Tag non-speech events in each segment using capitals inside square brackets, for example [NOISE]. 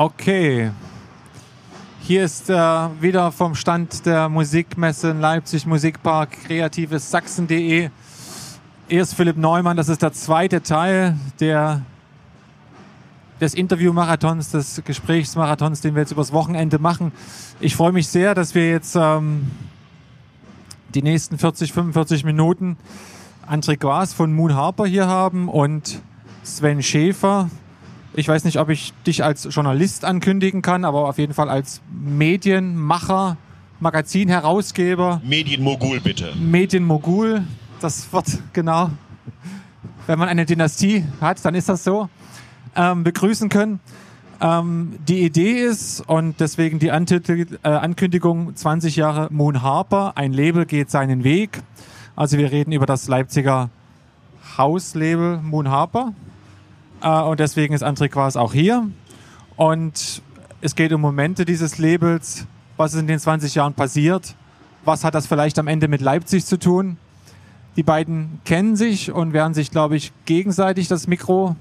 Okay. Hier ist äh, wieder vom Stand der Musikmesse in Leipzig Musikpark kreatives Sachsen.de. Erst Philipp Neumann, das ist der zweite Teil der, des Interviewmarathons, des Gesprächsmarathons, den wir jetzt übers Wochenende machen. Ich freue mich sehr, dass wir jetzt ähm, die nächsten 40, 45 Minuten André Gras von Moon Harper hier haben und Sven Schäfer. Ich weiß nicht, ob ich dich als Journalist ankündigen kann, aber auf jeden Fall als Medienmacher, Magazinherausgeber. Medienmogul bitte. Medienmogul, das wird genau, wenn man eine Dynastie hat, dann ist das so, ähm, begrüßen können. Ähm, die Idee ist, und deswegen die Antitel, äh, Ankündigung, 20 Jahre Moon Harper, ein Label geht seinen Weg. Also wir reden über das Leipziger Hauslabel Moon Harper. Äh, und deswegen ist André Quas auch hier. Und es geht um Momente dieses Labels. Was ist in den 20 Jahren passiert? Was hat das vielleicht am Ende mit Leipzig zu tun? Die beiden kennen sich und werden sich, glaube ich, gegenseitig das Mikro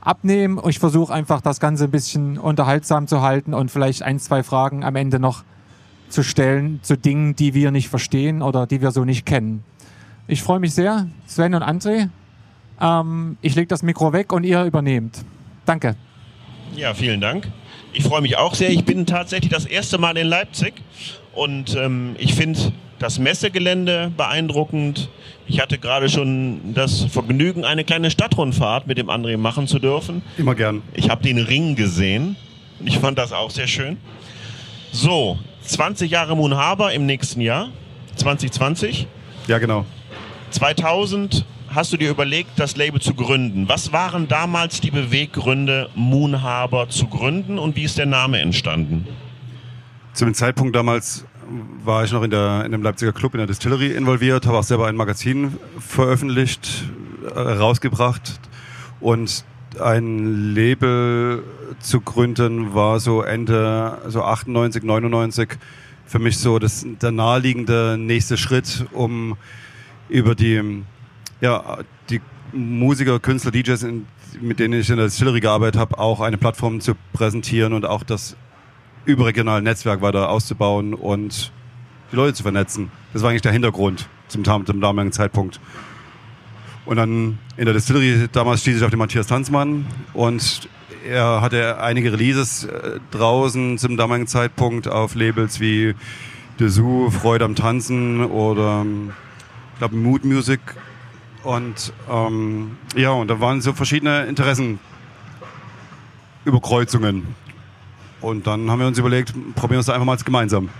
abnehmen. Ich versuche einfach das Ganze ein bisschen unterhaltsam zu halten und vielleicht ein, zwei Fragen am Ende noch zu stellen zu Dingen, die wir nicht verstehen oder die wir so nicht kennen. Ich freue mich sehr, Sven und André. Ähm, ich lege das Mikro weg und ihr übernehmt. Danke. Ja, vielen Dank. Ich freue mich auch sehr. Ich bin tatsächlich das erste Mal in Leipzig und ähm, ich finde das Messegelände beeindruckend. Ich hatte gerade schon das Vergnügen, eine kleine Stadtrundfahrt mit dem André machen zu dürfen. Immer gern. Ich habe den Ring gesehen und ich fand das auch sehr schön. So, 20 Jahre Moon Harbor im nächsten Jahr, 2020. Ja, genau. 2000 hast du dir überlegt, das Label zu gründen. Was waren damals die Beweggründe, Moon Harbor zu gründen und wie ist der Name entstanden? Zu dem Zeitpunkt damals war ich noch in, der, in dem Leipziger Club in der Distillery involviert, habe auch selber ein Magazin veröffentlicht, äh, rausgebracht und ein Label zu gründen war so Ende so 98, 99 für mich so das, der naheliegende nächste Schritt, um über die ja, die Musiker, Künstler, DJs, mit denen ich in der Distillery gearbeitet habe, auch eine Plattform zu präsentieren und auch das überregionale Netzwerk weiter auszubauen und die Leute zu vernetzen. Das war eigentlich der Hintergrund zum, zum damaligen Zeitpunkt. Und dann in der Distillery, damals stieß ich auf den Matthias Tanzmann und er hatte einige Releases äh, draußen zum damaligen Zeitpunkt auf Labels wie Dessous, Freude am Tanzen oder ähm, ich glaube Mood Music und ähm, ja, und da waren so verschiedene Interessenüberkreuzungen. Und dann haben wir uns überlegt, probieren wir es einfach mal gemeinsam.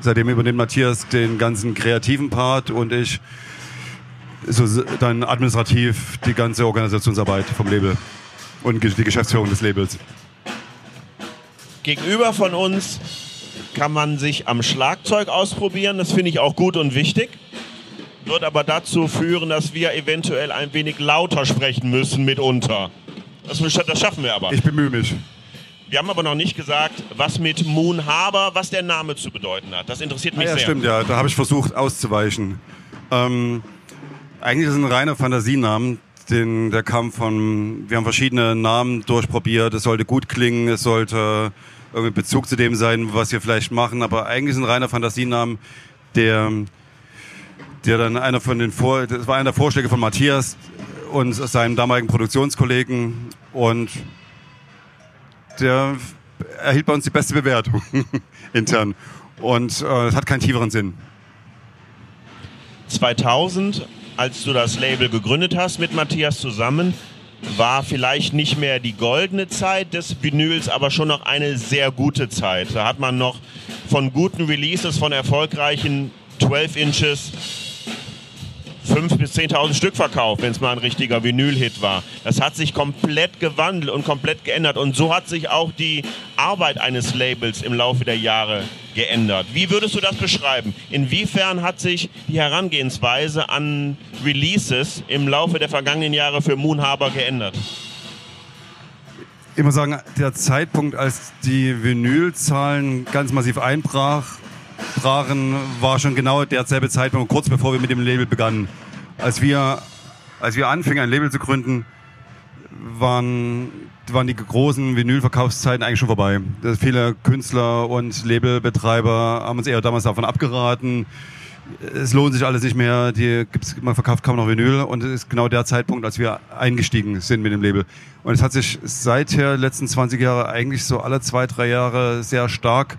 Seitdem übernimmt Matthias den ganzen kreativen Part und ich so dann administrativ die ganze Organisationsarbeit vom Label und die Geschäftsführung des Labels. Gegenüber von uns kann man sich am Schlagzeug ausprobieren. Das finde ich auch gut und wichtig wird aber dazu führen, dass wir eventuell ein wenig lauter sprechen müssen mitunter. Das, das schaffen wir aber. Ich bemühe mich. Wir haben aber noch nicht gesagt, was mit Moon Harbor, was der Name zu bedeuten hat. Das interessiert mich ah, ja, sehr. Stimmt, ja, da habe ich versucht auszuweichen. Ähm, eigentlich ist es ein reiner Fantasienamen. Den, der kam von, wir haben verschiedene Namen durchprobiert. Es sollte gut klingen, es sollte irgendwie Bezug zu dem sein, was wir vielleicht machen. Aber eigentlich ist es ein reiner Fantasienamen, der der dann einer von den Vor das war einer der Vorschläge von Matthias und seinem damaligen Produktionskollegen und der erhielt bei uns die beste Bewertung [LAUGHS] intern und es äh, hat keinen tieferen Sinn. 2000, als du das Label gegründet hast mit Matthias zusammen, war vielleicht nicht mehr die goldene Zeit des Vinyls, aber schon noch eine sehr gute Zeit. Da hat man noch von guten Releases, von erfolgreichen 12 Inches 5.000 bis 10.000 Stück verkauft, wenn es mal ein richtiger Vinyl-Hit war. Das hat sich komplett gewandelt und komplett geändert. Und so hat sich auch die Arbeit eines Labels im Laufe der Jahre geändert. Wie würdest du das beschreiben? Inwiefern hat sich die Herangehensweise an Releases im Laufe der vergangenen Jahre für Moon Harbor geändert? Ich muss sagen, der Zeitpunkt, als die Vinylzahlen ganz massiv einbrach, sprachen, war schon genau derselbe Zeitpunkt, kurz bevor wir mit dem Label begannen. Als wir, als wir anfingen, ein Label zu gründen, waren, waren die großen Vinylverkaufszeiten eigentlich schon vorbei. Viele Künstler und Labelbetreiber haben uns eher damals davon abgeraten. Es lohnt sich alles nicht mehr, die gibt's, man verkauft kaum noch Vinyl und es ist genau der Zeitpunkt, als wir eingestiegen sind mit dem Label. Und es hat sich seither letzten 20 Jahre eigentlich so alle zwei, drei Jahre sehr stark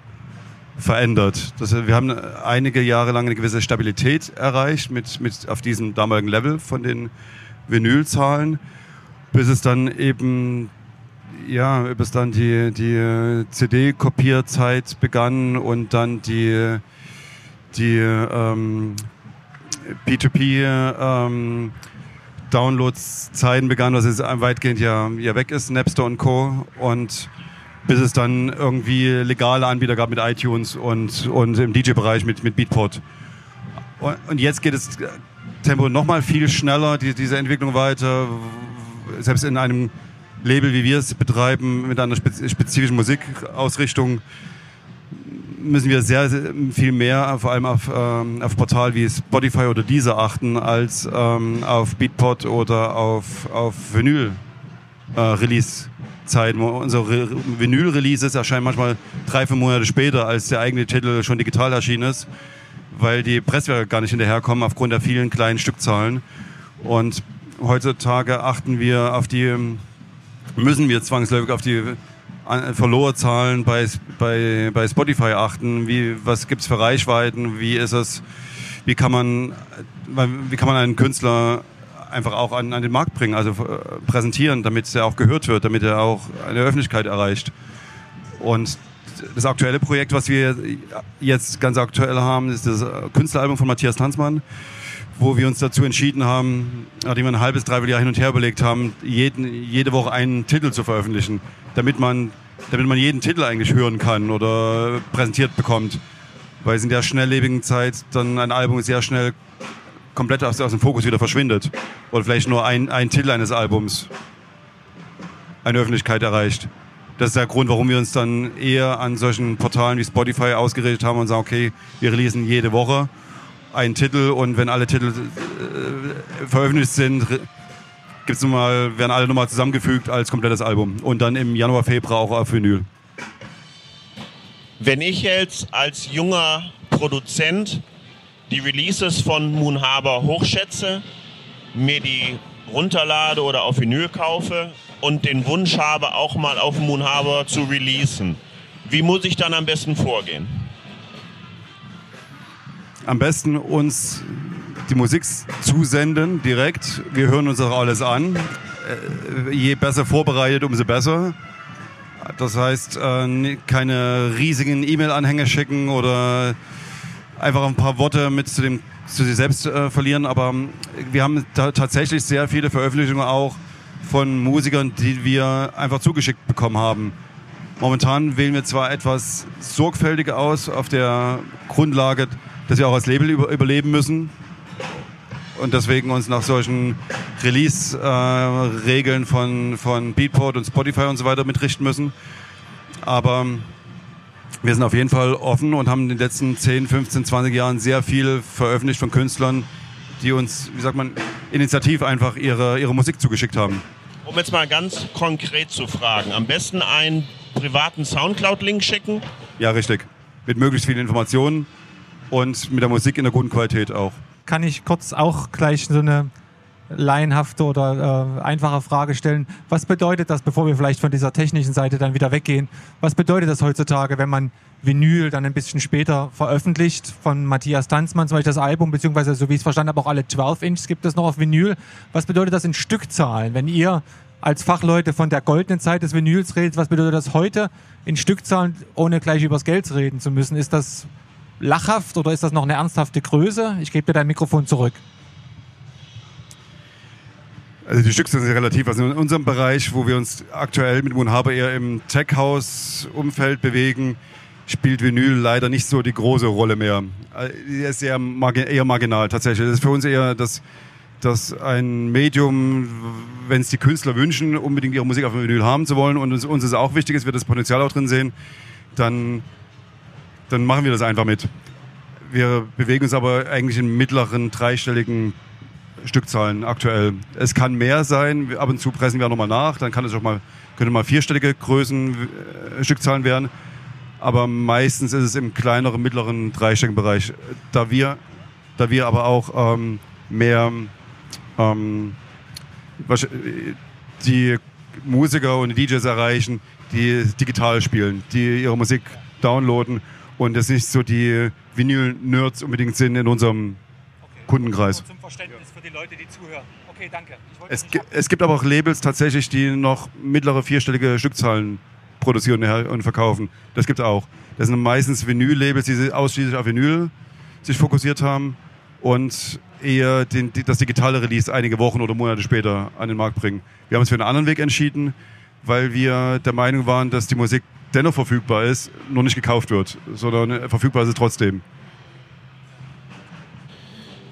verändert. Das, wir haben einige Jahre lang eine gewisse Stabilität erreicht mit, mit auf diesem damaligen Level von den Vinylzahlen, bis es dann eben ja, bis dann die, die CD-Kopierzeit begann und dann die, die ähm, P2P ähm, begannen, was jetzt weitgehend ja, ja weg ist, Napster und Co. Und bis es dann irgendwie legale Anbieter gab mit iTunes und, und im DJ-Bereich mit, mit Beatport. Und jetzt geht das Tempo nochmal viel schneller, die, diese Entwicklung weiter. Selbst in einem Label, wie wir es betreiben, mit einer spezifischen Musikausrichtung, müssen wir sehr, sehr viel mehr, vor allem auf, ähm, auf Portal wie Spotify oder Deezer achten, als ähm, auf Beatport oder auf, auf Vinyl-Release. Äh, Zeiten. Unsere Vinyl-Releases erscheinen manchmal drei, vier Monate später, als der eigene Titel schon digital erschienen ist, weil die Presswerke gar nicht hinterherkommen aufgrund der vielen kleinen Stückzahlen. Und heutzutage achten wir auf die, müssen wir zwangsläufig auf die Verlorerzahlen bei, bei, bei Spotify achten. Wie, was gibt es für Reichweiten? Wie ist es? Wie kann man, wie kann man einen Künstler einfach auch an, an den Markt bringen, also äh, präsentieren, damit er auch gehört wird, damit er auch eine Öffentlichkeit erreicht. Und das aktuelle Projekt, was wir jetzt ganz aktuell haben, ist das Künstleralbum von Matthias Tanzmann, wo wir uns dazu entschieden haben, nachdem wir ein halbes, dreiviertel Jahr hin und her überlegt haben, jeden, jede Woche einen Titel zu veröffentlichen, damit man, damit man jeden Titel eigentlich hören kann oder präsentiert bekommt. Weil es in der schnelllebigen Zeit dann ein Album sehr schnell komplett aus, aus dem Fokus wieder verschwindet. Oder vielleicht nur ein, ein Titel eines Albums eine Öffentlichkeit erreicht. Das ist der Grund, warum wir uns dann eher an solchen Portalen wie Spotify ausgerichtet haben und sagen, okay, wir releasen jede Woche einen Titel und wenn alle Titel äh, veröffentlicht sind, gibt's mal, werden alle nochmal zusammengefügt als komplettes Album. Und dann im Januar, Februar auch auf Vinyl. Wenn ich jetzt als junger Produzent die Releases von Moon Harbor hochschätze, mir die runterlade oder auf Vinyl kaufe und den Wunsch habe, auch mal auf Moon Harbor zu releasen. Wie muss ich dann am besten vorgehen? Am besten uns die Musik zusenden direkt. Wir hören uns auch alles an. Äh, je besser vorbereitet, umso besser. Das heißt, äh, keine riesigen E-Mail-Anhänge schicken oder einfach ein paar Worte mit zu, dem, zu sich selbst äh, verlieren. Aber ähm, wir haben da tatsächlich sehr viele Veröffentlichungen auch von Musikern, die wir einfach zugeschickt bekommen haben. Momentan wählen wir zwar etwas sorgfältiger aus, auf der Grundlage, dass wir auch als Label über, überleben müssen und deswegen uns nach solchen Release-Regeln äh, von, von Beatport und Spotify und so weiter mitrichten müssen. Aber wir sind auf jeden Fall offen und haben in den letzten 10, 15, 20 Jahren sehr viel veröffentlicht von Künstlern, die uns, wie sagt man, initiativ einfach ihre, ihre Musik zugeschickt haben. Um jetzt mal ganz konkret zu fragen, am besten einen privaten Soundcloud-Link schicken? Ja, richtig. Mit möglichst vielen Informationen und mit der Musik in der guten Qualität auch. Kann ich kurz auch gleich so eine laienhafte oder äh, einfache Frage stellen. Was bedeutet das, bevor wir vielleicht von dieser technischen Seite dann wieder weggehen, was bedeutet das heutzutage, wenn man Vinyl dann ein bisschen später veröffentlicht, von Matthias Tanzmann zum Beispiel das Album, beziehungsweise so wie ich es verstanden habe, auch alle 12 Inch gibt es noch auf Vinyl. Was bedeutet das in Stückzahlen, wenn ihr als Fachleute von der goldenen Zeit des Vinyls redet, was bedeutet das heute in Stückzahlen, ohne gleich übers Geld reden zu müssen? Ist das lachhaft oder ist das noch eine ernsthafte Größe? Ich gebe dir dein Mikrofon zurück. Also die Stückzahlen sind relativ. Also in unserem Bereich, wo wir uns aktuell mit Moon Harbor eher im Tech-House-Umfeld bewegen, spielt Vinyl leider nicht so die große Rolle mehr. Er ist eher, eher marginal tatsächlich. Das ist für uns eher das, das ein Medium, wenn es die Künstler wünschen, unbedingt ihre Musik auf dem Vinyl haben zu wollen und uns, uns ist auch wichtig, dass wir das Potenzial auch drin sehen, dann, dann machen wir das einfach mit. Wir bewegen uns aber eigentlich im mittleren dreistelligen Stückzahlen aktuell. Es kann mehr sein, ab und zu pressen wir nochmal nach, dann kann es auch mal, können mal vierstellige Größen äh, Stückzahlen werden. Aber meistens ist es im kleineren, mittleren, dreistelligen Bereich. Da wir, da wir aber auch ähm, mehr ähm, die Musiker und die DJs erreichen, die digital spielen, die ihre Musik downloaden und es nicht so die Vinyl-Nerds unbedingt sind in unserem. Kundenkreis. Die Leute, die zuhören. Okay, danke. Es, es, gibt aber auch Labels tatsächlich, die noch mittlere vierstellige Stückzahlen produzieren und verkaufen. Das gibt es auch. Das sind meistens Vinyl-Labels, die ausschließlich auf Vinyl sich fokussiert haben und eher den, das digitale Release einige Wochen oder Monate später an den Markt bringen. Wir haben uns für einen anderen Weg entschieden, weil wir der Meinung waren, dass die Musik dennoch verfügbar ist, nur nicht gekauft wird, sondern verfügbar ist es trotzdem.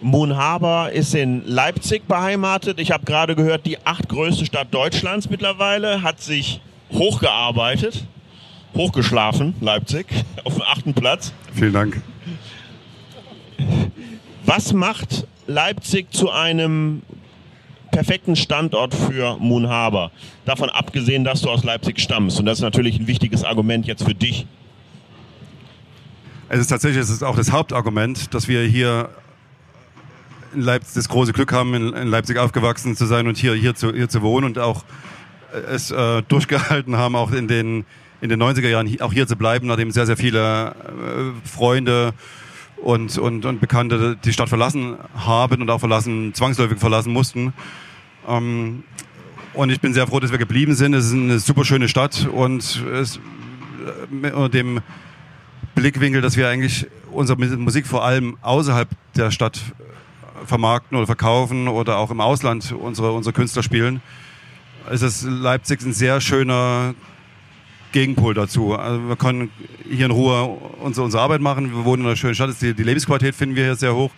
Moon Harbor ist in Leipzig beheimatet. Ich habe gerade gehört, die achtgrößte Stadt Deutschlands mittlerweile hat sich hochgearbeitet, hochgeschlafen, Leipzig, [LAUGHS] auf dem achten Platz. Vielen Dank. Was macht Leipzig zu einem perfekten Standort für Moon Harbor? Davon abgesehen, dass du aus Leipzig stammst. Und das ist natürlich ein wichtiges Argument jetzt für dich. Es ist tatsächlich es ist auch das Hauptargument, dass wir hier in Leipzig das große Glück haben, in, in Leipzig aufgewachsen zu sein und hier, hier, zu, hier zu wohnen und auch äh, es äh, [LAUGHS] durchgehalten haben, auch in den, in den 90er Jahren hier, auch hier zu bleiben, nachdem sehr, sehr viele äh, Freunde und, und, und Bekannte die Stadt verlassen haben und auch verlassen, zwangsläufig verlassen mussten. Ähm, und ich bin sehr froh, dass wir geblieben sind. Es ist eine super schöne Stadt und es, mit dem Blickwinkel, dass wir eigentlich unsere Musik vor allem außerhalb der Stadt vermarkten oder verkaufen oder auch im Ausland unsere, unsere Künstler spielen, ist es Leipzig ein sehr schöner Gegenpol dazu. Also wir können hier in Ruhe unsere, unsere Arbeit machen. Wir wohnen in einer schönen Stadt. Die, die Lebensqualität finden wir hier sehr hoch.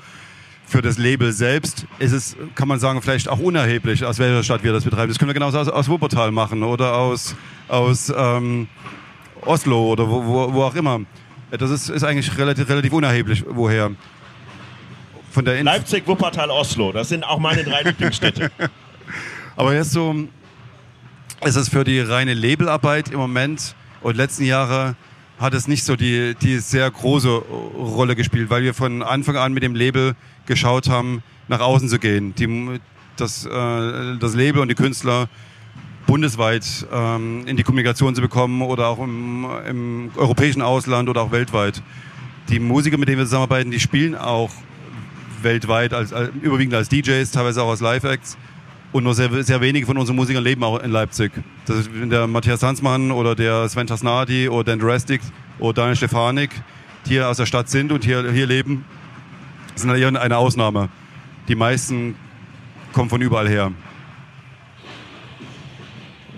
Für das Label selbst ist es, kann man sagen, vielleicht auch unerheblich, aus welcher Stadt wir das betreiben. Das können wir genauso aus, aus Wuppertal machen oder aus, aus ähm, Oslo oder wo, wo, wo, auch immer. Das ist, ist eigentlich relativ, relativ unerheblich, woher. Von der Leipzig, Wuppertal, Oslo. Das sind auch meine drei [LAUGHS] Lieblingsstädte. Aber jetzt so ist es für die reine Labelarbeit im Moment und letzten Jahre hat es nicht so die, die sehr große Rolle gespielt, weil wir von Anfang an mit dem Label geschaut haben, nach außen zu gehen. Die, das, äh, das Label und die Künstler bundesweit ähm, in die Kommunikation zu bekommen oder auch im, im, europäischen Ausland oder auch weltweit. Die Musiker, mit denen wir zusammenarbeiten, die spielen auch weltweit, als, als überwiegend als DJs, teilweise auch als Live-Acts. Und nur sehr, sehr wenige von unseren Musikern leben auch in Leipzig. Das ist der Matthias Hansmann oder der Sven Tasnadi oder Dan Drastic oder Daniel Stefanik, die hier aus der Stadt sind und hier, hier leben, sind eher eine Ausnahme. Die meisten kommen von überall her.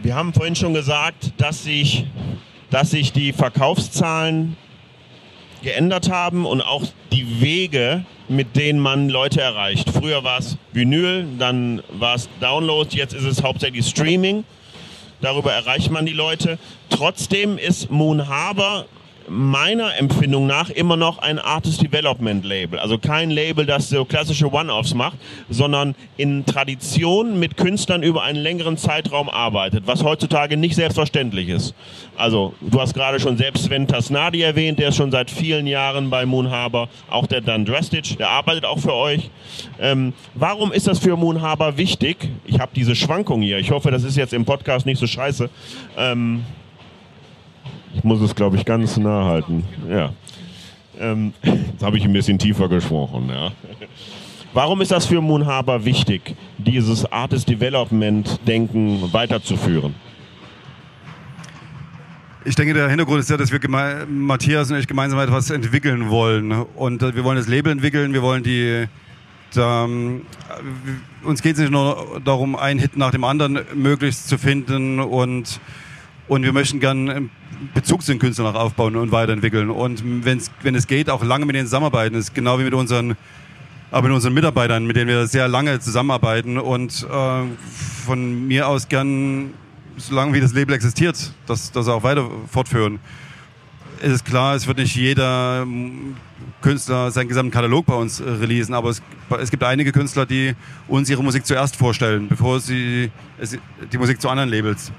Wir haben vorhin schon gesagt, dass sich, dass sich die Verkaufszahlen geändert haben und auch die Wege, mit denen man Leute erreicht. Früher war es Vinyl, dann war es Download, jetzt ist es hauptsächlich Streaming. Darüber erreicht man die Leute. Trotzdem ist Moon Harbor meiner Empfindung nach immer noch ein Artist Development Label. Also kein Label, das so klassische One-Offs macht, sondern in Tradition mit Künstlern über einen längeren Zeitraum arbeitet, was heutzutage nicht selbstverständlich ist. Also du hast gerade schon selbst Sven Tasnadi erwähnt, der ist schon seit vielen Jahren bei Moon Harbor, auch der Dan Drastic, der arbeitet auch für euch. Ähm, warum ist das für Moon Harbor wichtig? Ich habe diese Schwankung hier. Ich hoffe, das ist jetzt im Podcast nicht so scheiße. Ähm, ich muss es, glaube ich, ganz nah halten. Ja. Ähm, jetzt habe ich ein bisschen tiefer gesprochen. Ja. Warum ist das für Moon Harbor wichtig, dieses Artist Development Denken weiterzuführen? Ich denke, der Hintergrund ist ja, dass wir Matthias und ich gemeinsam etwas entwickeln wollen. Und äh, wir wollen das Label entwickeln, wir wollen die. Da, ähm, uns geht es nicht nur darum, einen Hit nach dem anderen möglichst zu finden und, und wir möchten gerne Bezug zu den Künstlern auch aufbauen und weiterentwickeln. Und wenn's, wenn es geht, auch lange mit denen zusammenarbeiten. Das ist genau wie mit unseren, aber mit unseren Mitarbeitern, mit denen wir sehr lange zusammenarbeiten und äh, von mir aus gern, solange wie das Label existiert, das, das auch weiter fortführen. ist es klar, es wird nicht jeder Künstler seinen gesamten Katalog bei uns releasen, aber es, es, gibt einige Künstler, die uns ihre Musik zuerst vorstellen, bevor sie es, die Musik zu anderen Labels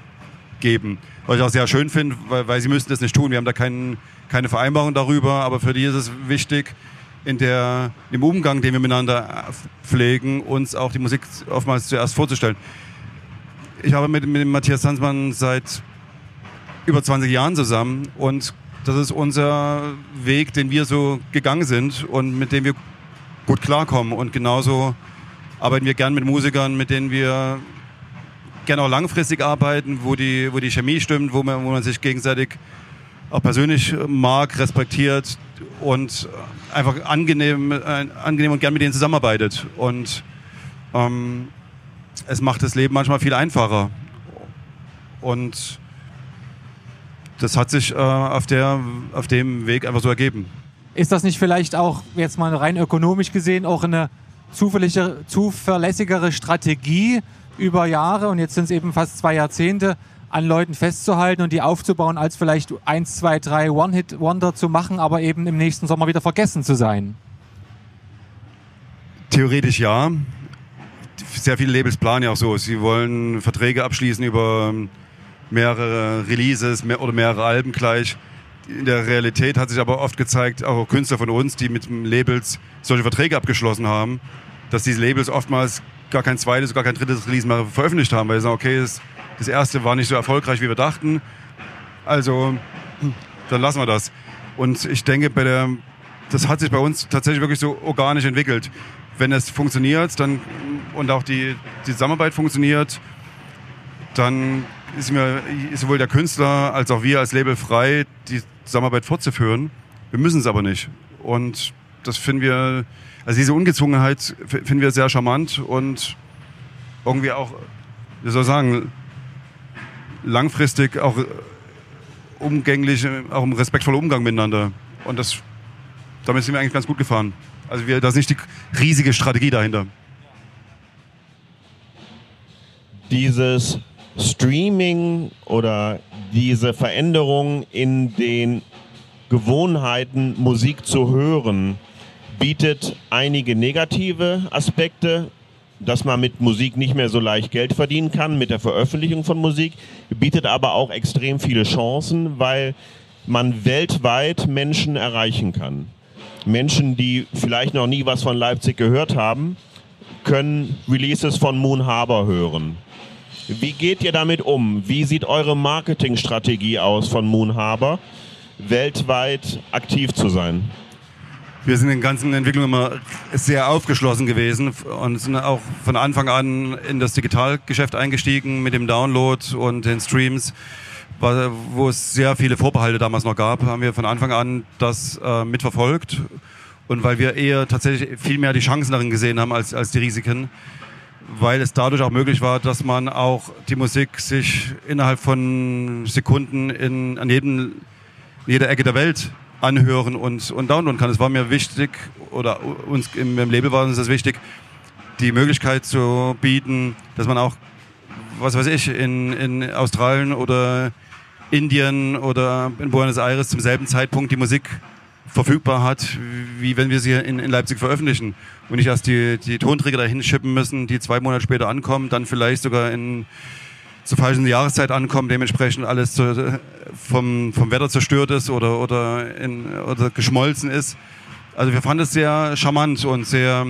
geben. Was ich auch sehr schön finde, weil, weil, sie müssen das nicht tun. Wir haben da kein, keine Vereinbarung darüber, aber für die ist es wichtig, in der, im Umgang, den wir miteinander pflegen, uns auch die Musik oftmals zuerst vorzustellen. Ich habe mit, mit Matthias Sanzmann seit über 20 Jahren zusammen und das ist unser Weg, den wir so gegangen sind und mit dem wir gut klarkommen. Und genauso arbeiten wir gern mit Musikern, mit denen wir gerne auch langfristig arbeiten, wo die, wo die Chemie stimmt, wo man, wo man sich gegenseitig auch persönlich mag, respektiert und einfach angenehm, äh, angenehm und gern mit denen zusammenarbeitet. Und ähm, es macht das Leben manchmal viel einfacher. Und das hat sich äh, auf, der, auf dem Weg einfach so ergeben. Ist das nicht vielleicht auch, jetzt mal rein ökonomisch gesehen, auch eine zuverlässigere Strategie über Jahre und jetzt sind es eben fast zwei Jahrzehnte, an Leuten festzuhalten und die aufzubauen, als vielleicht eins, zwei, drei One-Hit-Wonder zu machen, aber eben im nächsten Sommer wieder vergessen zu sein? Theoretisch ja. Sehr viele Labels planen ja auch so. Sie wollen Verträge abschließen über mehrere Releases mehr oder mehrere Alben gleich. In der Realität hat sich aber oft gezeigt, auch Künstler von uns, die mit Labels solche Verträge abgeschlossen haben, dass diese Labels oftmals gar kein zweites, gar kein drittes Release mehr veröffentlicht haben, weil sie sagen, okay, das, das erste war nicht so erfolgreich, wie wir dachten. Also, dann lassen wir das. Und ich denke, bei der, das hat sich bei uns tatsächlich wirklich so organisch entwickelt. Wenn es funktioniert dann, und auch die, die Zusammenarbeit funktioniert, dann ist mir sowohl der Künstler als auch wir als Label frei, die Zusammenarbeit fortzuführen. Wir müssen es aber nicht. Und das finden wir, also diese Ungezwungenheit finden wir sehr charmant und irgendwie auch, wie soll ich sagen, langfristig auch umgänglich, auch ein respektvoller Umgang miteinander. Und das, damit sind wir eigentlich ganz gut gefahren. Also wir, da ist nicht die riesige Strategie dahinter. Dieses Streaming oder diese Veränderung in den Gewohnheiten, Musik zu hören, bietet einige negative Aspekte, dass man mit Musik nicht mehr so leicht Geld verdienen kann, mit der Veröffentlichung von Musik, bietet aber auch extrem viele Chancen, weil man weltweit Menschen erreichen kann. Menschen, die vielleicht noch nie was von Leipzig gehört haben, können Releases von Moon Harbor hören wie geht ihr damit um? Wie sieht eure Marketingstrategie aus von Moon Harbor, weltweit aktiv zu sein? Wir sind in den ganzen Entwicklungen immer sehr aufgeschlossen gewesen und sind auch von Anfang an in das Digitalgeschäft eingestiegen mit dem Download und den Streams. Wo es sehr viele Vorbehalte damals noch gab, haben wir von Anfang an das äh, mitverfolgt. Und weil wir eher tatsächlich viel mehr die Chancen darin gesehen haben als, als die Risiken, weil es dadurch auch möglich war, dass man auch die Musik sich innerhalb von Sekunden in, an jeder Ecke der Welt anhören und, und downloaden kann. Es war mir wichtig, oder uns im, im Label war uns das wichtig, die Möglichkeit zu bieten, dass man auch, was weiß ich, in, in Australien oder Indien oder in Buenos Aires zum selben Zeitpunkt die Musik verfügbar hat, wie wenn wir sie in, in Leipzig veröffentlichen. Und nicht erst die, die Tonträger dahin schippen müssen, die zwei Monate später ankommen, dann vielleicht sogar in zur falschen Jahreszeit ankommen, dementsprechend alles zu, vom, vom Wetter zerstört ist oder, oder, in, oder geschmolzen ist. Also wir fanden es sehr charmant und sehr,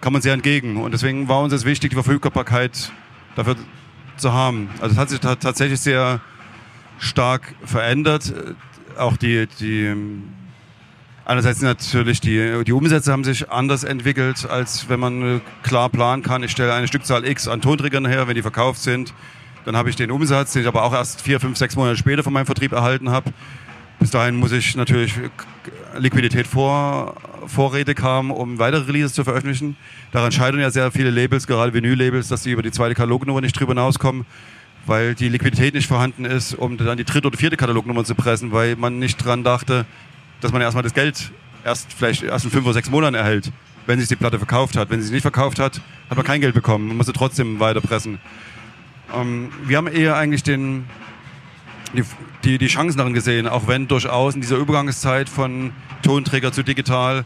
kam uns sehr entgegen. Und deswegen war uns es wichtig, die Verfügbarkeit dafür zu haben. Also es hat sich tatsächlich sehr stark verändert. Auch die, die, Einerseits natürlich die, die Umsätze haben sich anders entwickelt, als wenn man klar planen kann, ich stelle eine Stückzahl X an Tonträgern her, wenn die verkauft sind, dann habe ich den Umsatz, den ich aber auch erst vier, fünf, sechs Monate später von meinem Vertrieb erhalten habe. Bis dahin muss ich natürlich Liquidität vor, vorrätig haben, um weitere Releases zu veröffentlichen. Daran scheitern ja sehr viele Labels, gerade Vinyl-Labels, dass sie über die zweite Katalognummer nicht drüber hinauskommen, weil die Liquidität nicht vorhanden ist, um dann die dritte oder vierte Katalognummer zu pressen, weil man nicht dran dachte, dass man erstmal das Geld erst vielleicht erst in fünf oder sechs Monaten erhält, wenn sich die Platte verkauft hat. Wenn sie sich nicht verkauft hat, hat man kein Geld bekommen. Man musste trotzdem weiterpressen. Ähm, wir haben eher eigentlich den, die, die, die Chancen darin gesehen, auch wenn durchaus in dieser Übergangszeit von Tonträger zu digital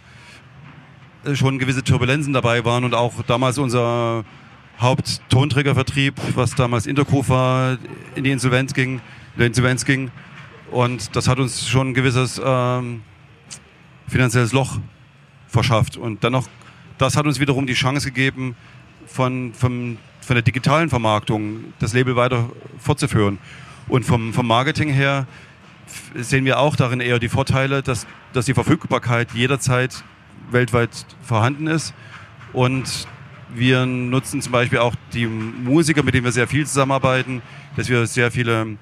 äh, schon gewisse Turbulenzen dabei waren und auch damals unser Haupttonträgervertrieb, was damals Intergroove war, in die Insolvenz ging, in der Insolvenz ging. Und das hat uns schon ein gewisses ähm, finanzielles Loch verschafft. Und dennoch, das hat uns wiederum die Chance gegeben, von, von, von der digitalen Vermarktung das Label weiter fortzuführen. Und vom, vom Marketing her sehen wir auch darin eher die Vorteile, dass, dass die Verfügbarkeit jederzeit weltweit vorhanden ist. Und wir nutzen zum Beispiel auch die Musiker, mit denen wir sehr viel zusammenarbeiten, dass wir sehr viele,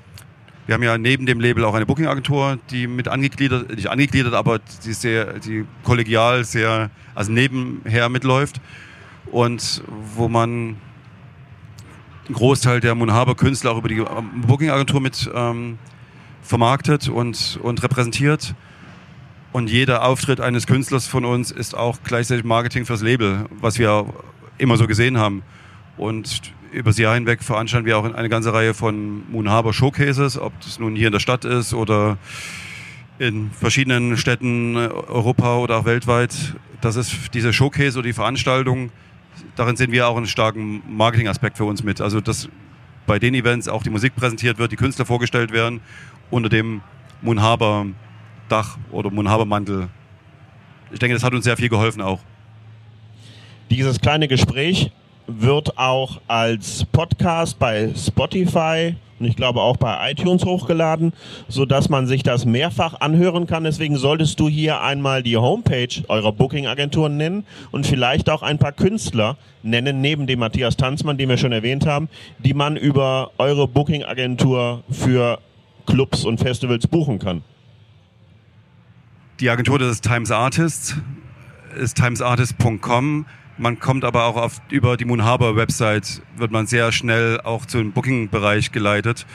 wir haben ja neben dem Label auch eine Booking-Agentur, die mit angegliedert, nicht angegliedert, aber die sehr, die kollegial sehr, also nebenher mitläuft und wo man einen Großteil der Munhaber Künstler auch über die ähm, Booking-Agentur mit ähm, vermarktet und, und repräsentiert. Und jeder Auftritt eines Künstlers von uns ist auch gleichzeitig Marketing fürs Label, was wir immer so gesehen haben. Und über das Jahr hinweg veranstalten wir auch eine ganze Reihe von Moon Harbor Showcases, ob das nun hier in der Stadt ist oder in verschiedenen Städten Europa oder auch weltweit. Das ist diese Showcase oder die Veranstaltung, darin sehen wir auch einen starken Marketingaspekt für uns mit. Also dass bei den Events auch die Musik präsentiert wird, die Künstler vorgestellt werden unter dem Moon Harbor Dach oder Moon Harbor Mantel. Ich denke, das hat uns sehr viel geholfen auch. Dieses kleine Gespräch wird auch als Podcast bei Spotify und ich glaube auch bei iTunes hochgeladen, sodass man sich das mehrfach anhören kann. Deswegen solltest du hier einmal die Homepage eurer Booking-Agentur nennen und vielleicht auch ein paar Künstler nennen, neben dem Matthias Tanzmann, den wir schon erwähnt haben, die man über eure Booking-Agentur für Clubs und Festivals buchen kann. Die Agentur des Times Artists ist timesartist.com. Man kommt aber auch auf, über die Moon Harbor Website, wird man sehr schnell auch zum Booking-Bereich geleitet.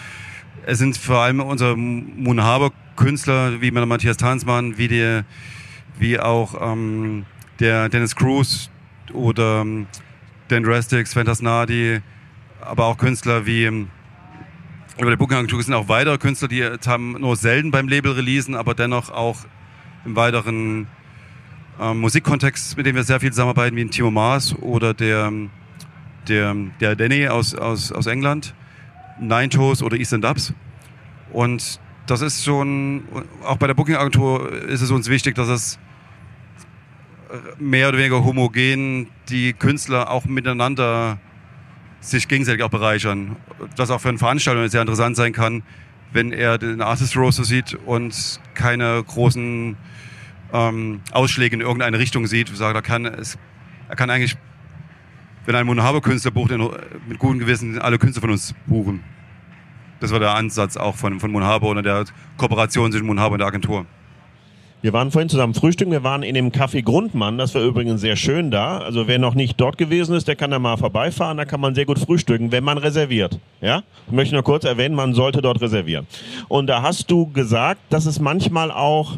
Es sind vor allem unsere Moon Harbor Künstler, wie Matthias Tanzmann, wie, die, wie auch ähm, der Dennis Cruz oder ähm, Dan Restix, Fantas Nadi, aber auch Künstler wie ähm, über der Booking-Agentur sind auch weitere Künstler, die haben nur selten beim Label releasen, aber dennoch auch im weiteren ähm, Musikkontext, mit dem wir sehr viel zusammenarbeiten, wie ein Timo Maas oder der, der, der Danny aus, aus, aus England, Nine Toes oder Eastern Dubs. Und das ist schon, auch bei der Booking-Agentur ist es uns wichtig, dass es mehr oder weniger homogen die Künstler auch miteinander sich gegenseitig auch bereichern. Das auch für eine Veranstaltung sehr interessant sein kann, wenn er den Artist Roster sieht und keine großen ähm, Ausschläge in irgendeine Richtung sieht. Sage, er kann, es, er kann eigentlich, wenn ein Monohaber-Künstler bucht, mit gutem Gewissen alle Künstler von uns buchen. Das war der Ansatz auch von, von Monhaber oder der Kooperation zwischen Monhaber und der Agentur. Wir waren vorhin zusammen frühstücken. Wir waren in dem Café Grundmann. Das war übrigens sehr schön da. Also wer noch nicht dort gewesen ist, der kann da mal vorbeifahren. Da kann man sehr gut frühstücken, wenn man reserviert. Ja? Ich möchte nur kurz erwähnen, man sollte dort reservieren. Und da hast du gesagt, dass es manchmal auch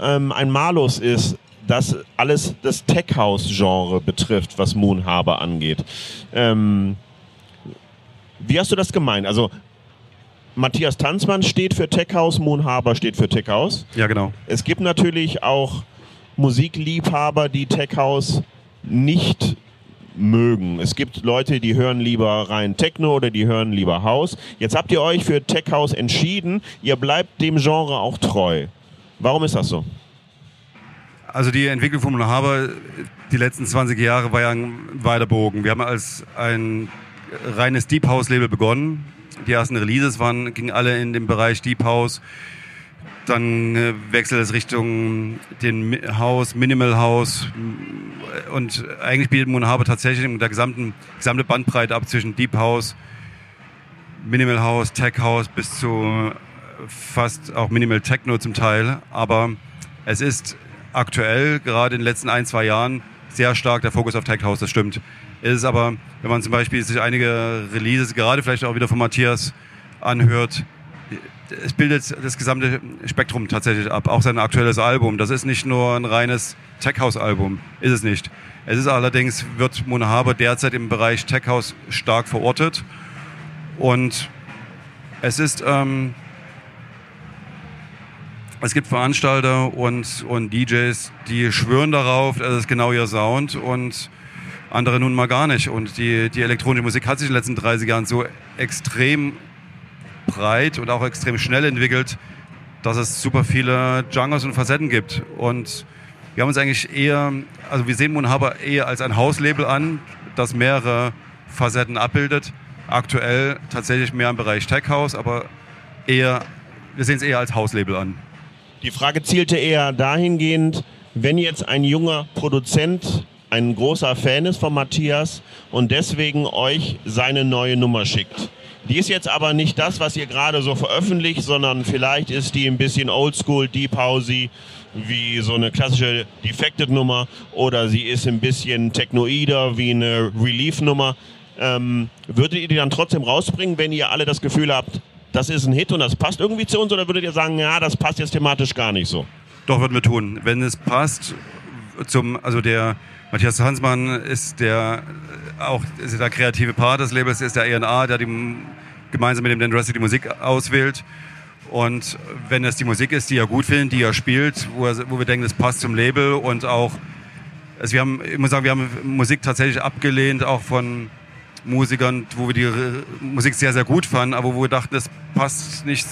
ähm, ein Malus ist, dass alles das Tech House Genre betrifft, was Moon Harbor angeht. Ähm, wie hast du das gemeint? Also Matthias Tanzmann steht für Tech House, Moon Harbor steht für Tech House. Ja, genau. Es gibt natürlich auch Musikliebhaber, die Tech House nicht mögen. Es gibt Leute, die hören lieber rein Techno oder die hören lieber House. Jetzt habt ihr euch für Tech House entschieden. Ihr bleibt dem Genre auch treu. Warum ist das so? Also die Entwicklung von Haber die letzten 20 Jahre war ja ein weiter Bogen. Wir haben als ein reines Deep House Label begonnen. Die ersten Releases waren, gingen alle in den Bereich Deep House. Dann äh, wechselt es Richtung den House, Minimal House. Und eigentlich bietet Moon Harbor tatsächlich in der gesamten gesamte Bandbreite ab zwischen Deep House, Minimal House, Tech House bis zu fast auch Minimal Techno zum Teil, aber es ist aktuell, gerade in den letzten ein, zwei Jahren, sehr stark der Fokus auf Tech House, das stimmt. Es ist aber, wenn man zum Beispiel sich einige Releases, gerade vielleicht auch wieder von Matthias, anhört, es bildet das gesamte Spektrum tatsächlich ab, auch sein aktuelles Album. Das ist nicht nur ein reines Tech House Album, ist es nicht. Es ist allerdings, wird Mona Haber derzeit im Bereich Tech House stark verortet und es ist, ähm, es gibt Veranstalter und, und DJs, die schwören darauf, das ist genau ihr Sound und andere nun mal gar nicht. Und die, die elektronische Musik hat sich in den letzten 30 Jahren so extrem breit und auch extrem schnell entwickelt, dass es super viele Genres und Facetten gibt. Und wir haben uns eigentlich eher, also wir sehen Moon eher als ein Hauslabel an, das mehrere Facetten abbildet. Aktuell tatsächlich mehr im Bereich Tech House, aber eher, wir sehen es eher als Hauslabel an. Die Frage zielte eher dahingehend, wenn jetzt ein junger Produzent ein großer Fan ist von Matthias und deswegen euch seine neue Nummer schickt. Die ist jetzt aber nicht das, was ihr gerade so veröffentlicht, sondern vielleicht ist die ein bisschen oldschool, deep housey, wie so eine klassische Defected-Nummer oder sie ist ein bisschen technoider, wie eine Relief-Nummer. Ähm, würdet ihr die dann trotzdem rausbringen, wenn ihr alle das Gefühl habt, das ist ein Hit und das passt irgendwie zu uns oder würdet ihr sagen, ja, das passt jetzt thematisch gar nicht so? Doch, würden wir tun. Wenn es passt, zum, also der Matthias Hansmann ist der auch ist der kreative Part des Labels, ist der ENA, der die, gemeinsam mit dem Dan Dressy die Musik auswählt. Und wenn es die Musik ist, die er gut findet, die er spielt, wo, er, wo wir denken, das passt zum Label und auch, also wir haben, ich muss sagen, wir haben Musik tatsächlich abgelehnt, auch von Musikern, wo wir die Musik sehr, sehr gut fanden, aber wo wir dachten, das passt nicht,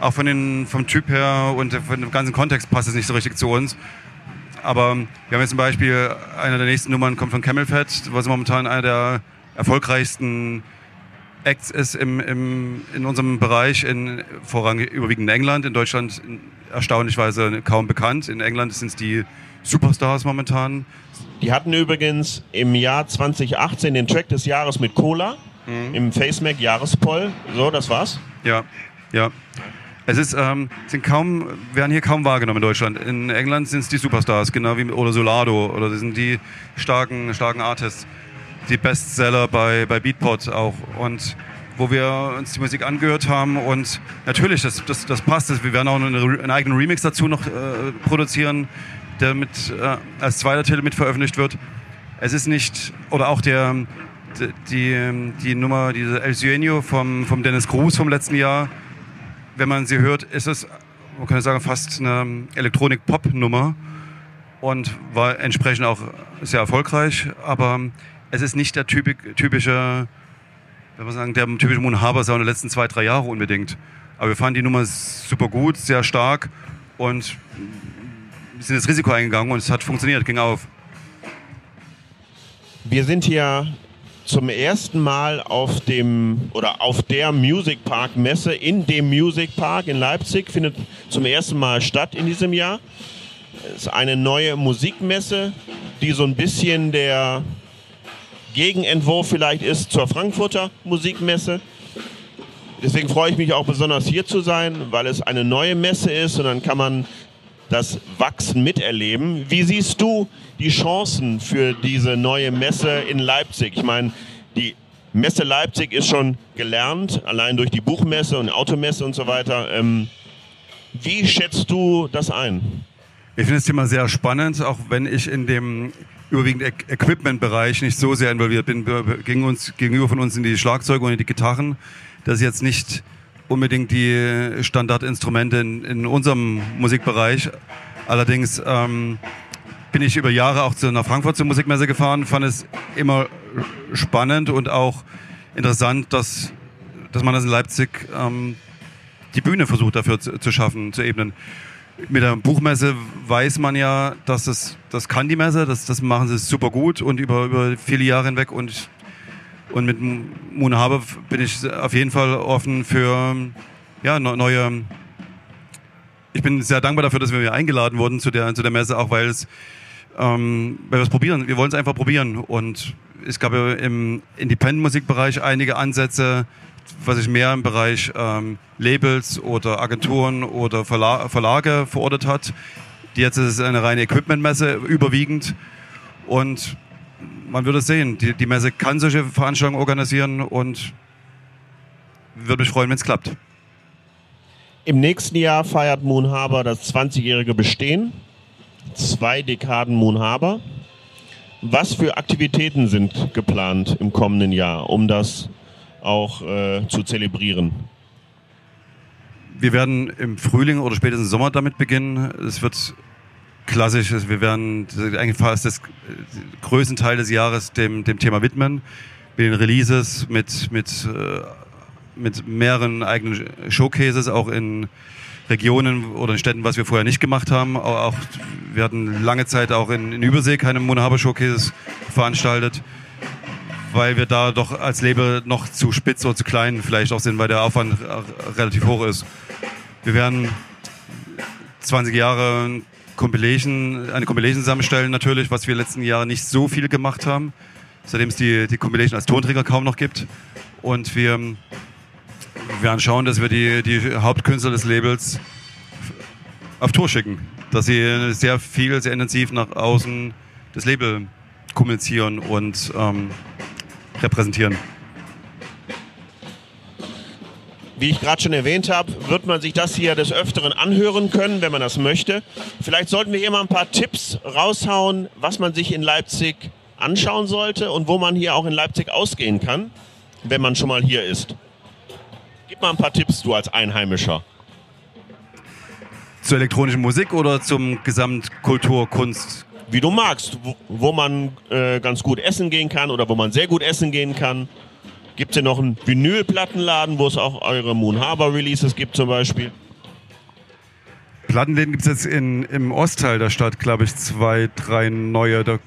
auch von den, vom Typ her und von dem ganzen Kontext passt es nicht so richtig zu uns. Aber wir haben jetzt zum Beispiel, eine der nächsten Nummern kommt von Camel Fat, was momentan einer der erfolgreichsten Acts ist im, im, in unserem Bereich, in, vorrangig überwiegend in England, in Deutschland erstaunlichweise kaum bekannt. In England sind es die Superstars momentan. Die hatten übrigens im Jahr 2018 den Track des Jahres mit Cola mhm. im FaceMac Jahrespoll. So, das war's? Ja, ja. Es ist, ähm, sind kaum, werden hier kaum wahrgenommen in Deutschland. In England sind es die Superstars, genau wie oder Solado oder das sind die starken, starken Artists, die Bestseller bei, bei Beatport auch. Und wo wir uns die Musik angehört haben und natürlich, das, das, das passt. Wir werden auch eine, einen eigenen Remix dazu noch äh, produzieren der mit, äh, als zweiter Titel mit veröffentlicht wird. Es ist nicht, oder auch der, die, die Nummer, diese El Sueño vom, vom Dennis Cruz vom letzten Jahr, wenn man sie hört, ist es, man kann sagen, fast eine Elektronik-Pop-Nummer und war entsprechend auch sehr erfolgreich, aber es ist nicht der typische, wenn man sagen, der typische Moon Harbor Sound der letzten zwei, drei Jahre unbedingt. Aber wir fanden die Nummer super gut, sehr stark und sind das Risiko eingegangen und es hat funktioniert, ging auf. Wir sind hier zum ersten Mal auf dem oder auf der Music Park Messe in dem Music Park in Leipzig findet zum ersten Mal statt in diesem Jahr. Es ist eine neue Musikmesse, die so ein bisschen der Gegenentwurf vielleicht ist zur Frankfurter Musikmesse. Deswegen freue ich mich auch besonders hier zu sein, weil es eine neue Messe ist und dann kann man das Wachsen miterleben. Wie siehst du die Chancen für diese neue Messe in Leipzig? Ich meine, die Messe Leipzig ist schon gelernt, allein durch die Buchmesse und Automesse und so weiter. Ähm, wie schätzt du das ein? Ich finde das Thema sehr spannend, auch wenn ich in dem überwiegend Equipment-Bereich nicht so sehr involviert bin. Gegen uns, gegenüber von uns sind die Schlagzeuge und die Gitarren. Das ist jetzt nicht unbedingt die Standardinstrumente in, in unserem Musikbereich. Allerdings ähm, bin ich über Jahre auch zu einer Frankfurt zur Musikmesse gefahren, fand es immer spannend und auch interessant, dass, dass man das in Leipzig ähm, die Bühne versucht dafür zu, zu, schaffen, zu ebnen. Mit der Buchmesse weiß man ja, dass das, das kann die Messe, das, das machen sie super gut und über, über viele Jahre hinweg und und mit Moon Harbor bin ich auf jeden Fall offen für ja, neue. Ich bin sehr dankbar dafür, dass wir eingeladen wurden zu der, zu der Messe, auch weil es ähm, weil wir es probieren. Wir wollen es einfach probieren. Und es gab ja im Independent-Musikbereich einige Ansätze, was sich mehr im Bereich ähm, Labels oder Agenturen oder Verla Verlage verortet hat. Jetzt ist es eine reine Equipment-Messe überwiegend. Und man würde es sehen. Die, die Messe kann solche Veranstaltungen organisieren und würde mich freuen, wenn es klappt. Im nächsten Jahr feiert Moon Harbor das 20-jährige Bestehen. Zwei Dekaden Moon Harbor. Was für Aktivitäten sind geplant im kommenden Jahr, um das auch äh, zu zelebrieren? wir werden im Frühling oder spätestens Sommer damit beginnen. Es wird klassisch, wir werden eigentlich fast das größten Teil des Jahres dem, dem Thema widmen. Mit den Releases, mit, mit, äh, mit mehreren eigenen Showcases, auch in Regionen oder in Städten, was wir vorher nicht gemacht haben. Auch, wir hatten lange Zeit auch in, in Übersee keine Monahaber Showcases veranstaltet, weil wir da doch als Label noch zu spitz oder zu klein vielleicht auch sind, weil der Aufwand relativ hoch ist. Wir werden 20 Jahre Compilation, eine Compilation zusammenstellen natürlich, was wir letzten Jahren nicht so viel gemacht haben, seitdem es die, die Compilation als Tonträger kaum noch gibt. Und wir werden schauen, dass wir die, die Hauptkünstler des Labels auf Tour schicken. Dass sie sehr viel, sehr intensiv nach außen das Label kommunizieren und ähm, repräsentieren. Wie ich gerade schon erwähnt habe, wird man sich das hier des Öfteren anhören können, wenn man das möchte. Vielleicht sollten wir hier mal ein paar Tipps raushauen, was man sich in Leipzig anschauen sollte und wo man hier auch in Leipzig ausgehen kann, wenn man schon mal hier ist. Gib mal ein paar Tipps, du als Einheimischer. Zur elektronischen Musik oder zum Gesamtkultur, Kunst? Wie du magst, wo, wo man äh, ganz gut essen gehen kann oder wo man sehr gut essen gehen kann. Gibt es hier noch einen Vinylplattenladen, wo es auch eure Moon Harbor Releases gibt zum Beispiel? Plattenläden gibt es jetzt in, im Ostteil der Stadt, glaube ich, zwei, drei neue. Da,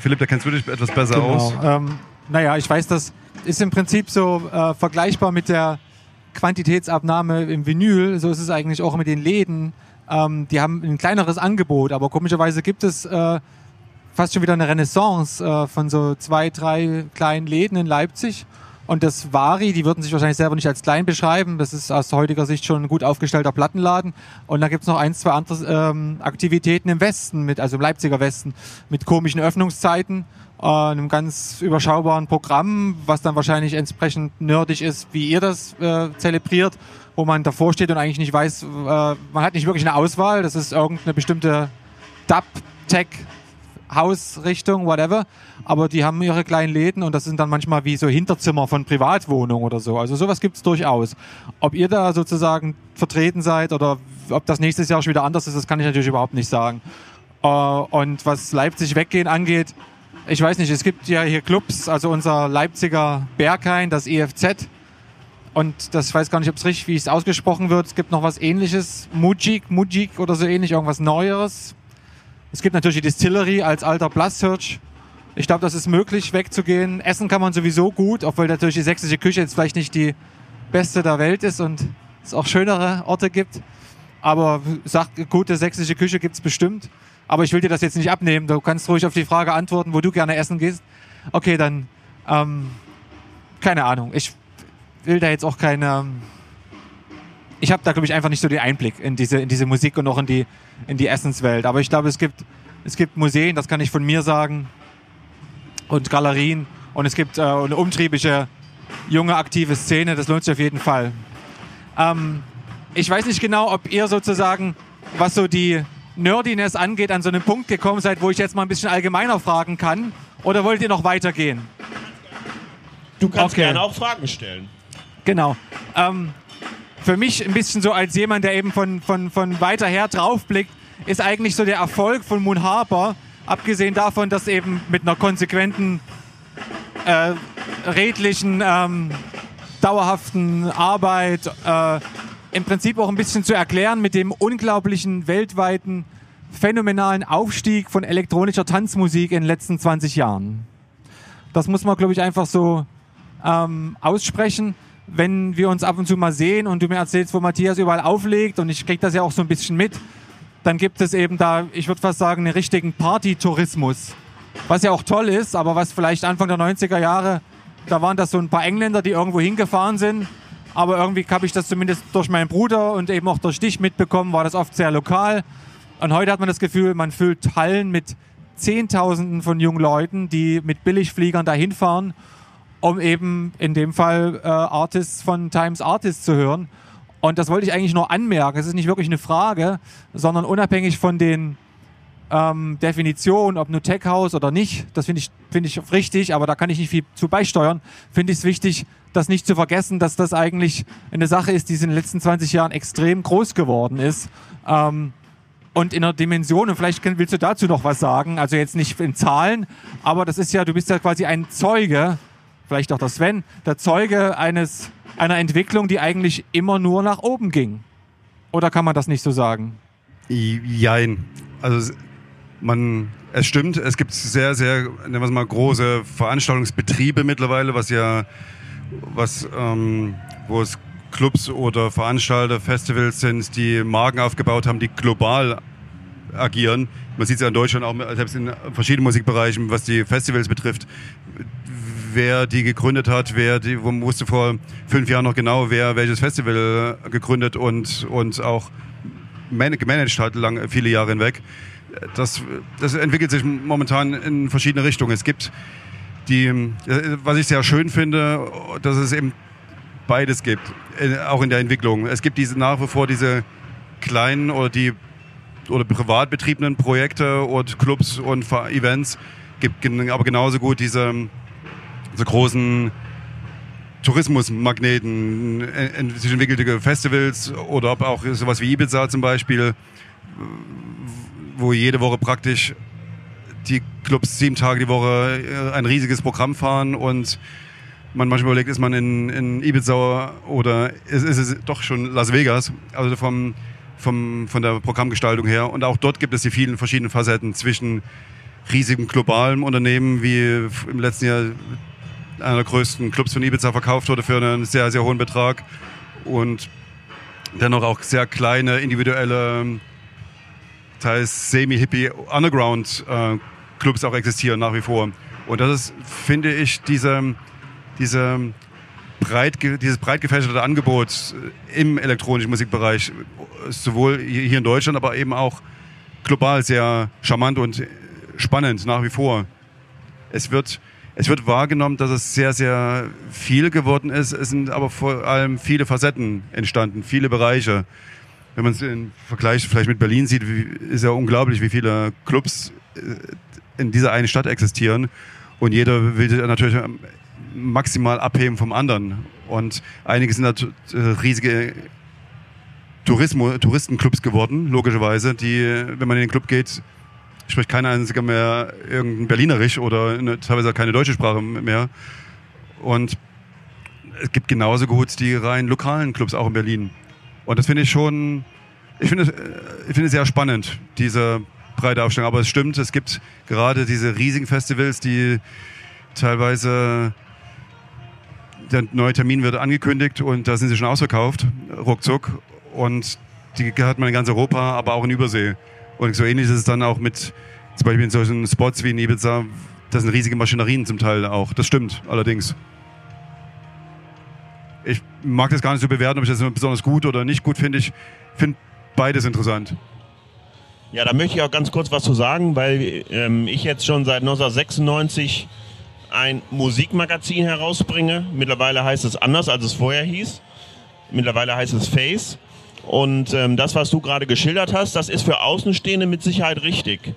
Philipp, da kennst du dich etwas besser genau. aus. Ähm, naja, ich weiß, das ist im Prinzip so äh, vergleichbar mit der Quantitätsabnahme im Vinyl. So ist es eigentlich auch mit den Läden. Ähm, die haben ein kleineres Angebot, aber komischerweise gibt es äh, fast schon wieder eine Renaissance äh, von so zwei, drei kleinen Läden in Leipzig. Und das Vari, die würden sich wahrscheinlich selber nicht als klein beschreiben. Das ist aus heutiger Sicht schon ein gut aufgestellter Plattenladen. Und da gibt es noch ein, zwei andere ähm, Aktivitäten im Westen, mit, also im Leipziger Westen, mit komischen Öffnungszeiten, äh, einem ganz überschaubaren Programm, was dann wahrscheinlich entsprechend nerdig ist, wie ihr das äh, zelebriert, wo man davor steht und eigentlich nicht weiß, äh, man hat nicht wirklich eine Auswahl. Das ist irgendeine bestimmte Dub-Tech Hausrichtung, whatever. Aber die haben ihre kleinen Läden und das sind dann manchmal wie so Hinterzimmer von Privatwohnungen oder so. Also sowas gibt es durchaus. Ob ihr da sozusagen vertreten seid oder ob das nächstes Jahr schon wieder anders ist, das kann ich natürlich überhaupt nicht sagen. Äh, und was Leipzig weggehen angeht, ich weiß nicht, es gibt ja hier Clubs, also unser Leipziger Berghain, das EFZ. Und das weiß gar nicht, ob es richtig, wie es ausgesprochen wird. Es gibt noch was ähnliches, Mujik, Mujik oder so ähnlich, irgendwas Neueres. Es gibt natürlich die Distillery als alter Blastsearch. Ich glaube, das ist möglich, wegzugehen. Essen kann man sowieso gut, obwohl natürlich die sächsische Küche jetzt vielleicht nicht die beste der Welt ist und es auch schönere Orte gibt. Aber sagt, gute sächsische Küche gibt es bestimmt. Aber ich will dir das jetzt nicht abnehmen. Du kannst ruhig auf die Frage antworten, wo du gerne essen gehst. Okay, dann ähm, keine Ahnung. Ich will da jetzt auch keine ich habe da, glaube ich, einfach nicht so den Einblick in diese, in diese Musik und auch in die, in die Essenswelt. Aber ich glaube, es gibt, es gibt Museen, das kann ich von mir sagen, und Galerien und es gibt äh, eine umtriebige, junge, aktive Szene. Das lohnt sich auf jeden Fall. Ähm, ich weiß nicht genau, ob ihr sozusagen, was so die Nerdiness angeht, an so einen Punkt gekommen seid, wo ich jetzt mal ein bisschen allgemeiner fragen kann. Oder wollt ihr noch weitergehen? Du kannst okay. gerne auch Fragen stellen. Genau. Ähm, für mich ein bisschen so als jemand, der eben von, von, von weiter her draufblickt, ist eigentlich so der Erfolg von Moon Harper, abgesehen davon, dass eben mit einer konsequenten, äh, redlichen, ähm, dauerhaften Arbeit äh, im Prinzip auch ein bisschen zu erklären mit dem unglaublichen weltweiten phänomenalen Aufstieg von elektronischer Tanzmusik in den letzten 20 Jahren. Das muss man, glaube ich, einfach so ähm, aussprechen wenn wir uns ab und zu mal sehen und du mir erzählst, wo Matthias überall auflegt und ich kriege das ja auch so ein bisschen mit, dann gibt es eben da, ich würde fast sagen, einen richtigen Partytourismus. Was ja auch toll ist, aber was vielleicht Anfang der 90er Jahre, da waren das so ein paar Engländer, die irgendwo hingefahren sind. Aber irgendwie habe ich das zumindest durch meinen Bruder und eben auch durch dich mitbekommen, war das oft sehr lokal. Und heute hat man das Gefühl, man füllt Hallen mit Zehntausenden von jungen Leuten, die mit Billigfliegern dahin fahren um eben in dem Fall äh, Artists von Times Artists zu hören. Und das wollte ich eigentlich nur anmerken. Es ist nicht wirklich eine Frage, sondern unabhängig von den ähm, Definition, ob nur Tech House oder nicht, das finde ich, finde ich richtig, aber da kann ich nicht viel zu beisteuern. Finde ich es wichtig, das nicht zu vergessen, dass das eigentlich eine Sache ist, die in den letzten 20 Jahren extrem groß geworden ist. Ähm, und in der Dimension, und vielleicht willst du dazu noch was sagen, also jetzt nicht in Zahlen, aber das ist ja, du bist ja quasi ein Zeuge, vielleicht auch der Sven, der Zeuge eines, einer Entwicklung, die eigentlich immer nur nach oben ging. Oder kann man das nicht so sagen? Jein. Also man, es stimmt, es gibt sehr, sehr, nennen wir es mal, große Veranstaltungsbetriebe mittlerweile, was ja, was, ähm, wo es Clubs oder Veranstalter, Festivals sind, die Marken aufgebaut haben, die global agieren. Man sieht es ja in Deutschland auch, selbst in verschiedenen Musikbereichen, was die Festivals betrifft. Wer die gegründet hat, wer die, wo wusste vor fünf Jahren noch genau, wer welches Festival gegründet und, und auch gemanagt hat, lang, viele Jahre hinweg. Das, das entwickelt sich momentan in verschiedene Richtungen. Es gibt die, was ich sehr schön finde, dass es eben beides gibt, auch in der Entwicklung. Es gibt diese nach wie vor diese kleinen oder die oder privat betriebenen Projekte und Clubs und Events, gibt aber genauso gut diese, diese großen Tourismusmagneten, sich entwickelte Festivals oder ob auch sowas wie Ibiza zum Beispiel, wo jede Woche praktisch die Clubs sieben Tage die Woche äh, ein riesiges Programm fahren und man manchmal überlegt, ist man in, in Ibiza oder ist, ist es doch schon Las Vegas, also vom, vom, von der Programmgestaltung her. Und auch dort gibt es die vielen verschiedenen Facetten zwischen riesigen globalen Unternehmen, wie im letzten Jahr einer der größten Clubs von Ibiza verkauft wurde für einen sehr, sehr hohen Betrag und dennoch auch sehr kleine, individuelle, teils semi-hippie Underground-Clubs äh, auch existieren nach wie vor. Und das ist, finde ich, diese diese breit, dieses breit gefächerte Angebot im elektronischen Musikbereich, sowohl hier in Deutschland, aber eben auch global sehr charmant und spannend nach wie vor. Es wird, es wird wahrgenommen, dass es sehr, sehr viel geworden ist. Es sind aber vor allem viele Facetten entstanden, viele Bereiche. Wenn man es im Vergleich vielleicht mit Berlin sieht, ist ja unglaublich, wie viele Clubs äh, in dieser einen Stadt existieren. Und jeder will natürlich maximal abheben vom anderen. Und einige sind halt riesige Tourismo, Touristenclubs geworden, logischerweise, die, wenn man in den Club geht, spricht keiner einziger mehr irgendein Berlinerisch oder eine, teilweise keine deutsche Sprache mehr. Und es gibt genauso gut die rein lokalen Clubs auch in Berlin. Und das finde ich schon, ich finde, ich finde es sehr spannend, diese breite Aufstellung. Aber es stimmt, es gibt gerade diese riesigen Festivals, die teilweise der neue Termin wird angekündigt und da sind sie schon ausverkauft, ruckzuck. Und die hat man in ganz Europa, aber auch in Übersee. Und so ähnlich ist es dann auch mit, zum Beispiel in solchen Spots wie in Ibiza, das sind riesige Maschinerien zum Teil auch. Das stimmt allerdings. Ich mag das gar nicht so bewerten, ob ich das besonders gut oder nicht gut finde. Ich finde beides interessant. Ja, da möchte ich auch ganz kurz was zu sagen, weil ähm, ich jetzt schon seit 1996 ein Musikmagazin herausbringe. Mittlerweile heißt es anders, als es vorher hieß. Mittlerweile heißt es Face. Und ähm, das, was du gerade geschildert hast, das ist für Außenstehende mit Sicherheit richtig.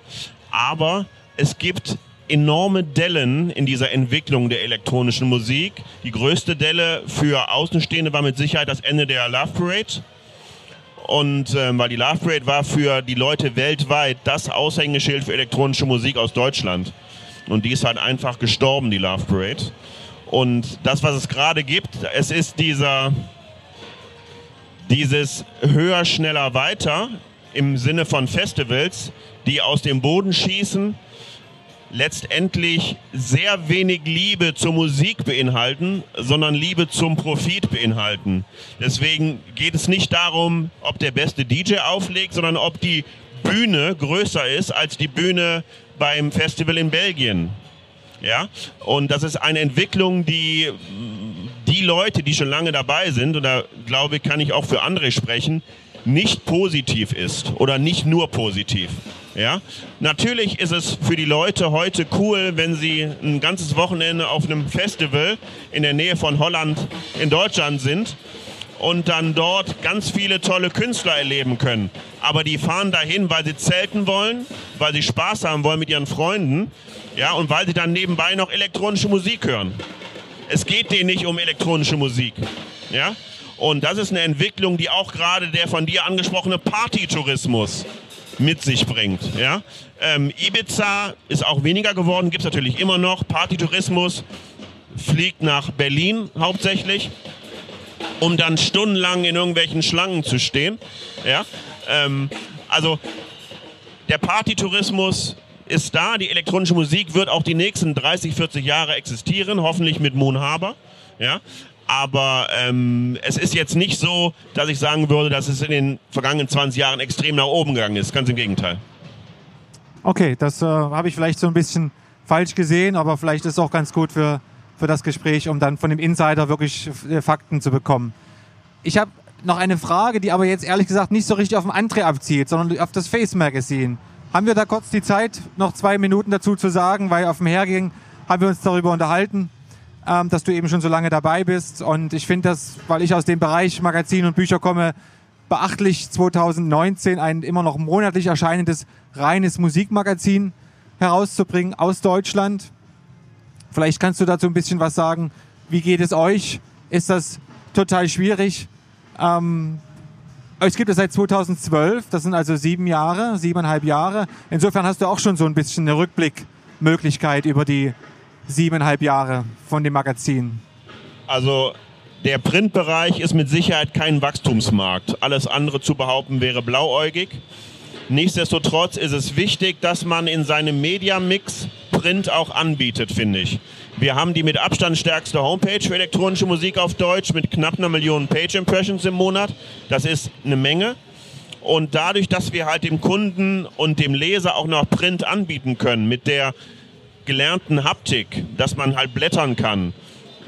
Aber es gibt enorme Dellen in dieser Entwicklung der elektronischen Musik. Die größte Delle für Außenstehende war mit Sicherheit das Ende der Love Parade. Und ähm, weil die Love Parade war für die Leute weltweit das Aushängeschild für elektronische Musik aus Deutschland. Und die ist halt einfach gestorben, die Love Parade. Und das, was es gerade gibt, es ist dieser, dieses höher, schneller, weiter im Sinne von Festivals, die aus dem Boden schießen, letztendlich sehr wenig Liebe zur Musik beinhalten, sondern Liebe zum Profit beinhalten. Deswegen geht es nicht darum, ob der beste DJ auflegt, sondern ob die Bühne größer ist als die Bühne beim Festival in Belgien. Ja, und das ist eine Entwicklung, die die Leute, die schon lange dabei sind, oder glaube ich, kann ich auch für andere sprechen, nicht positiv ist oder nicht nur positiv. Ja, natürlich ist es für die Leute heute cool, wenn sie ein ganzes Wochenende auf einem Festival in der Nähe von Holland in Deutschland sind und dann dort ganz viele tolle Künstler erleben können. Aber die fahren dahin, weil sie zelten wollen, weil sie Spaß haben wollen mit ihren Freunden, ja, und weil sie dann nebenbei noch elektronische Musik hören. Es geht denen nicht um elektronische Musik, ja. Und das ist eine Entwicklung, die auch gerade der von dir angesprochene Partytourismus mit sich bringt. Ja? Ähm, Ibiza ist auch weniger geworden, gibt es natürlich immer noch. Partytourismus fliegt nach Berlin hauptsächlich, um dann stundenlang in irgendwelchen Schlangen zu stehen. Ja? Ähm, also der Partytourismus ist da, die elektronische Musik wird auch die nächsten 30, 40 Jahre existieren, hoffentlich mit Moon Harbor. Ja? Aber ähm, es ist jetzt nicht so, dass ich sagen würde, dass es in den vergangenen 20 Jahren extrem nach oben gegangen ist. Ganz im Gegenteil. Okay, das äh, habe ich vielleicht so ein bisschen falsch gesehen, aber vielleicht ist es auch ganz gut für, für das Gespräch, um dann von dem Insider wirklich äh, Fakten zu bekommen. Ich habe noch eine Frage, die aber jetzt ehrlich gesagt nicht so richtig auf den André abzielt, sondern auf das Face Magazine. Haben wir da kurz die Zeit, noch zwei Minuten dazu zu sagen, weil auf dem Herging haben wir uns darüber unterhalten ähm, dass du eben schon so lange dabei bist. Und ich finde das, weil ich aus dem Bereich Magazin und Bücher komme, beachtlich 2019 ein immer noch monatlich erscheinendes reines Musikmagazin herauszubringen aus Deutschland. Vielleicht kannst du dazu ein bisschen was sagen. Wie geht es euch? Ist das total schwierig? Ähm, es gibt es seit 2012, das sind also sieben Jahre, siebeneinhalb Jahre. Insofern hast du auch schon so ein bisschen eine Rückblickmöglichkeit über die siebeneinhalb Jahre von dem Magazin? Also der Printbereich ist mit Sicherheit kein Wachstumsmarkt. Alles andere zu behaupten wäre blauäugig. Nichtsdestotrotz ist es wichtig, dass man in seinem Mediamix Print auch anbietet, finde ich. Wir haben die mit Abstand stärkste Homepage für elektronische Musik auf Deutsch mit knapp einer Million Page Impressions im Monat. Das ist eine Menge. Und dadurch, dass wir halt dem Kunden und dem Leser auch noch Print anbieten können mit der gelernten Haptik, dass man halt blättern kann,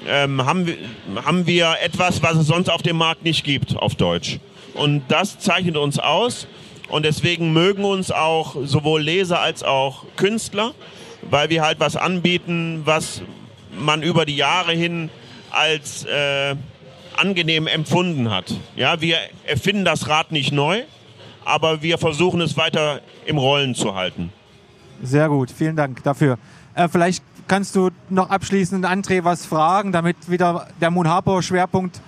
ähm, haben, wir, haben wir etwas, was es sonst auf dem Markt nicht gibt auf Deutsch. Und das zeichnet uns aus. Und deswegen mögen uns auch sowohl Leser als auch Künstler, weil wir halt was anbieten, was man über die Jahre hin als äh, angenehm empfunden hat. Ja, wir erfinden das Rad nicht neu, aber wir versuchen es weiter im Rollen zu halten. Sehr gut, vielen Dank dafür. Äh, vielleicht kannst du noch abschließend André was fragen, damit wieder der Moon Harbour Schwerpunkt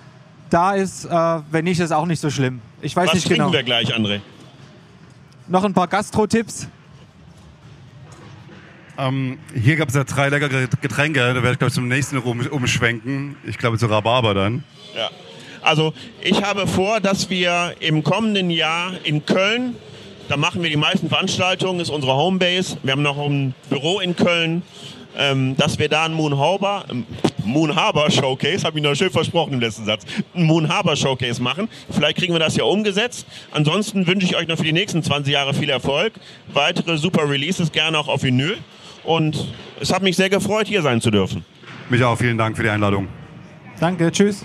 da ist. Äh, wenn nicht, ist auch nicht so schlimm. Ich weiß was nicht genau. Was wir gleich, André? Noch ein paar Gastro-Tipps? Ähm, hier gab es ja drei leckere Getränke. Da werde ich, glaube ich, zum nächsten um, umschwenken. Ich glaube, zu Rhabarber dann. Ja. Also, ich habe vor, dass wir im kommenden Jahr in Köln da machen wir die meisten Veranstaltungen, ist unsere Homebase. Wir haben noch ein Büro in Köln, ähm, dass wir da einen Moon Harbor, ähm, Moon Harbor Showcase, habe ich noch schön versprochen im letzten Satz, einen Moon Harbor Showcase machen. Vielleicht kriegen wir das ja umgesetzt. Ansonsten wünsche ich euch noch für die nächsten 20 Jahre viel Erfolg. Weitere super Releases gerne auch auf Vinyl. Und es hat mich sehr gefreut, hier sein zu dürfen. Mich auch. Vielen Dank für die Einladung. Danke. Tschüss.